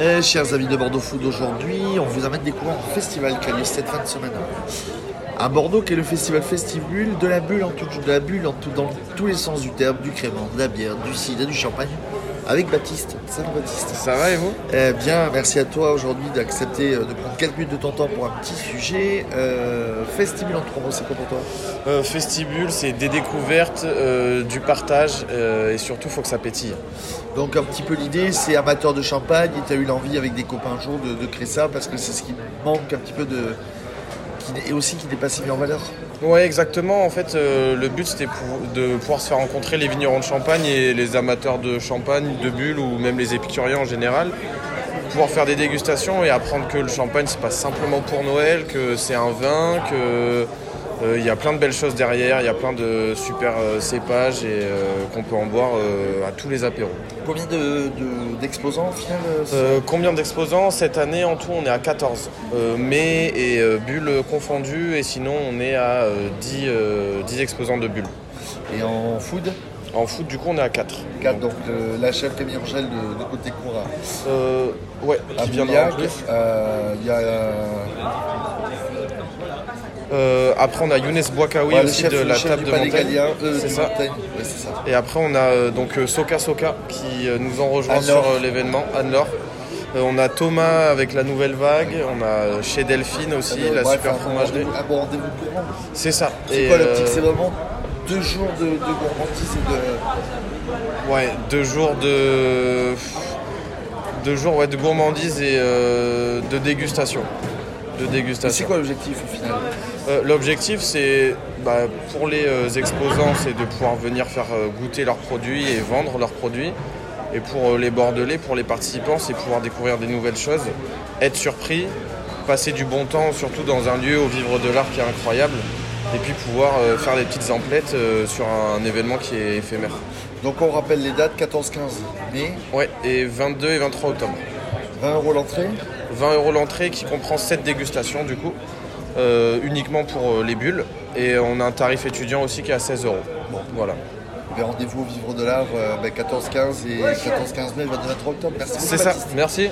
Eh, chers amis de Bordeaux Food, aujourd'hui, on vous amène découvrir un festival qui a lieu cette fin de semaine à Bordeaux, qui est le festival Festivule de la bulle, en tout, de la bulle en tout, dans tous les sens du terme, du crément, de la bière, du cidre du champagne, avec Baptiste. Ça va Baptiste Ça va et vous? Eh bien, merci à toi aujourd'hui d'accepter euh, de prendre quelques minutes de ton temps pour un petit sujet. Euh, Festibule en trois mots, c'est quoi pour toi? Euh, Festibule, c'est des découvertes, euh, du partage et surtout, faut que ça pétille. Donc un petit peu l'idée, c'est amateur de champagne et tu as eu l'envie avec des copains un jour de, de créer ça parce que c'est ce qui manque un petit peu de... Et aussi qui n'est pas si en valeur. Ouais, exactement. En fait, euh, le but c'était de pouvoir se faire rencontrer les vignerons de champagne et les amateurs de champagne, de bulles ou même les épicuriens en général. Pouvoir faire des dégustations et apprendre que le champagne c'est pas simplement pour Noël, que c'est un vin, que il y a plein de belles choses derrière, il y a plein de super euh, cépages et euh, qu'on peut en boire euh, à tous les apéros. Combien de- de- d'exposants au final euh, Euh, combien d'exposants Cette année, en tout, on est à 14. Euh, mais et euh, bulles confondues, et sinon, on est à euh, 10, euh, 10 exposants de bulles. Et en food? En foot, du coup, on est à 4. 4, donc euh, la chef Camille Angèle de, de côté Coura. Euh, ouais, À qui en plus. euh, il y a euh, après, on a Younes Bouakaoui ouais, aussi chef, de la table de montagne. Euh, C'est ça. Montagne. Ouais, c'est ça. Et après, on a euh, donc Soka Soka qui nous ont rejoint sur l'événement, Anne-Laure. On a Thomas avec la nouvelle vague, on a chez Delphine aussi, la bref, super fromagerie. C'est ça. C'est quoi l'optique C'est vraiment deux jours de, de gourmandise et de. Ouais, deux jours de. Deux jours ouais, de gourmandise et euh, de dégustation. De Et C'est dégustation. quoi l'objectif au final? Euh, L'objectif, c'est bah, pour les euh, exposants, c'est de pouvoir venir faire euh, goûter leurs produits et vendre leurs produits. Et pour les Bordelais, pour les participants, c'est pouvoir découvrir des nouvelles choses, être surpris, passer du bon temps, surtout dans un lieu au vivre de l'art qui est incroyable, et puis pouvoir faire des petites emplettes sur un événement qui est éphémère. Donc on rappelle les dates 14-15 mai, Ouais, et 22 et 23 octobre. 20 euros l'entrée. 20 euros l'entrée qui comprend 7 dégustations du coup, euh, uniquement pour euh, les bulles. Et on a un tarif étudiant aussi qui est à 16 euros. Bon, voilà. Ben, Rendez-vous au Vivre de l'Art euh, ben, 14-15 et 14-15 mai, 22-23 octobre. Merci beaucoup. C'est ça, merci.